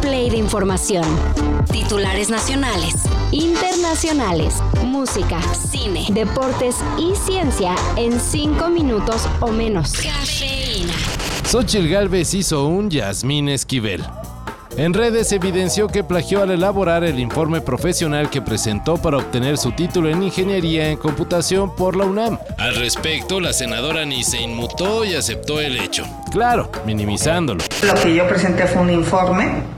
play de información. Titulares nacionales, internacionales, música, cine, deportes y ciencia en 5 minutos o menos. Cafeína. Xochitl Galvez hizo un Yasmín Esquivel. En redes evidenció que plagió al elaborar el informe profesional que presentó para obtener su título en Ingeniería en Computación por la UNAM. Al respecto, la senadora ni se inmutó y aceptó el hecho. Claro, minimizándolo. Lo que yo presenté fue un informe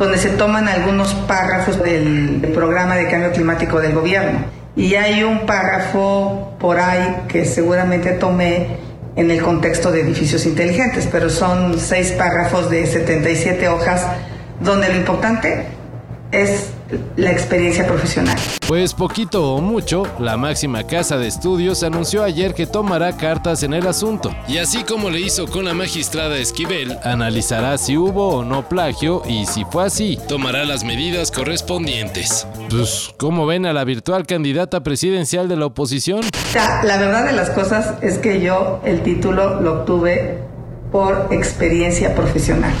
donde se toman algunos párrafos del programa de cambio climático del gobierno. Y hay un párrafo por ahí que seguramente tomé en el contexto de edificios inteligentes, pero son seis párrafos de 77 hojas donde lo importante es la experiencia profesional. Pues poquito o mucho, la máxima casa de estudios anunció ayer que tomará cartas en el asunto. Y así como le hizo con la magistrada Esquivel, analizará si hubo o no plagio y si fue así, tomará las medidas correspondientes. Pues, ¿cómo ven a la virtual candidata presidencial de la oposición? La, verdad de las cosas es que yo el título lo obtuve por experiencia profesional.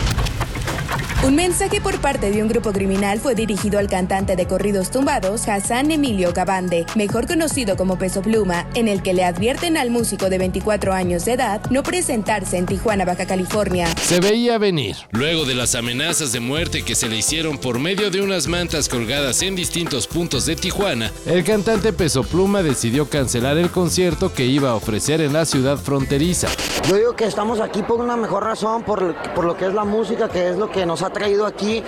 Un mensaje por parte de un grupo criminal fue dirigido al cantante de corridos tumbados Hassan Emilio Gabande, mejor conocido como Peso Pluma, en el que le advierten al músico de 24 años de edad no presentarse en Tijuana, Baja California. Se veía venir. Luego de las amenazas de muerte que se le hicieron por medio de unas mantas colgadas en distintos puntos de Tijuana, el cantante Peso Pluma decidió cancelar el concierto que iba a ofrecer en la ciudad fronteriza. Yo digo que estamos aquí por una mejor razón, por, por lo que es la música, que es lo que nos ha traído aquí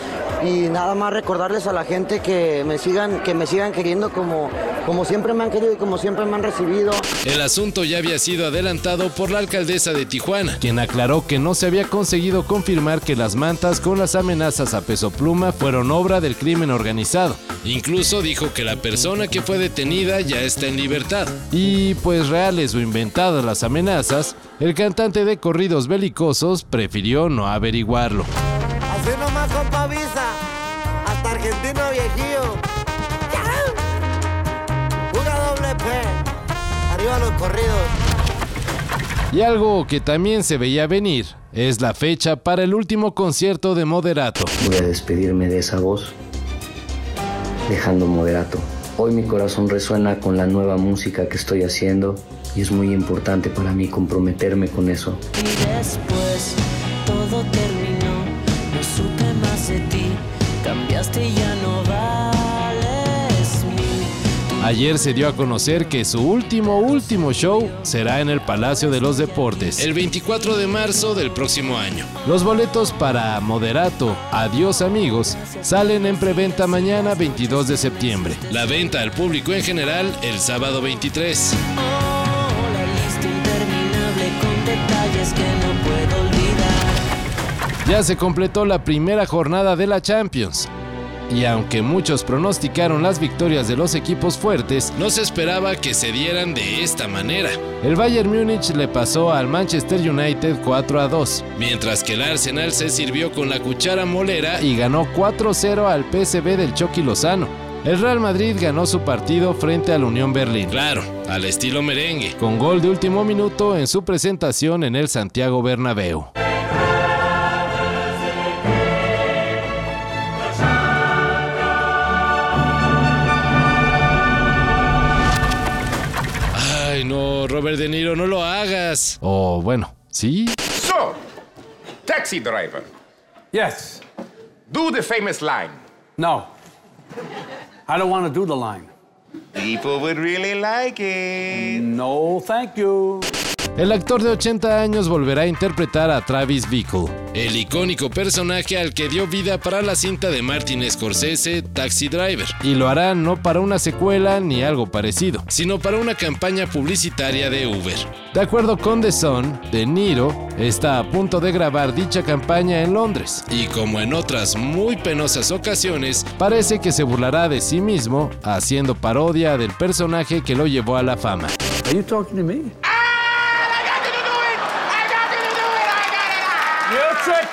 y nada más recordarles a la gente que me sigan, que me sigan queriendo como, como siempre me han querido y como siempre me han recibido. El asunto ya había sido adelantado por la alcaldesa de Tijuana, quien aclaró que no se había conseguido confirmar que las mantas con las amenazas a peso pluma fueron obra del crimen organizado. Incluso dijo que la persona que fue detenida ya está en libertad. Y pues reales o inventadas las amenazas, el cantante de corridos belicosos prefirió no averiguarlo. Así nomás compa Visa, hasta argentino viejillo. Pura doble P, arriba los corridos. Y algo que también se veía venir es la fecha para el último concierto de Moderato. Voy a despedirme de esa voz, dejando Moderato. Hoy mi corazón resuena con la nueva música que estoy haciendo y es muy importante para mí comprometerme con eso. Y después todo más de ti, cambiaste y ya no vales mil. Ayer se dio a conocer que su último, último show será en el Palacio de los Deportes, el 24 de marzo del próximo año. Los boletos para Moderato, Adiós Amigos, salen en preventa mañana 22 de septiembre. La venta al público en general el sábado 23. Ya se completó la primera jornada de la Champions. Y aunque muchos pronosticaron las victorias de los equipos fuertes, no se esperaba que se dieran de esta manera. El Bayern Múnich le pasó al Manchester United 4 a 2, mientras que el Arsenal se sirvió con la cuchara molera y ganó 4-0 al PSV del Chucky Lozano. El Real Madrid ganó su partido frente al Unión Berlín. Claro, al estilo merengue, con gol de último minuto en su presentación en el Santiago Bernabéu. Robert De Niro, no lo hagas. O bueno, sí. So, taxi driver, Yes. do the famous line. No. I don't want to do the line. People would really like it. No, thank you. El actor de 80 años volverá a interpretar a Travis Bickle, el icónico personaje al que dio vida para la cinta de Martin Scorsese, Taxi Driver. Y lo hará no para una secuela ni algo parecido, sino para una campaña publicitaria de Uber. De acuerdo con The Sun, De Niro está a punto de grabar dicha campaña en Londres. Y como en otras muy penosas ocasiones, parece que se burlará de sí mismo haciendo parodia del personaje que lo llevó a la fama. Are you talking to me? You tricked me. Very smart. You tricked me.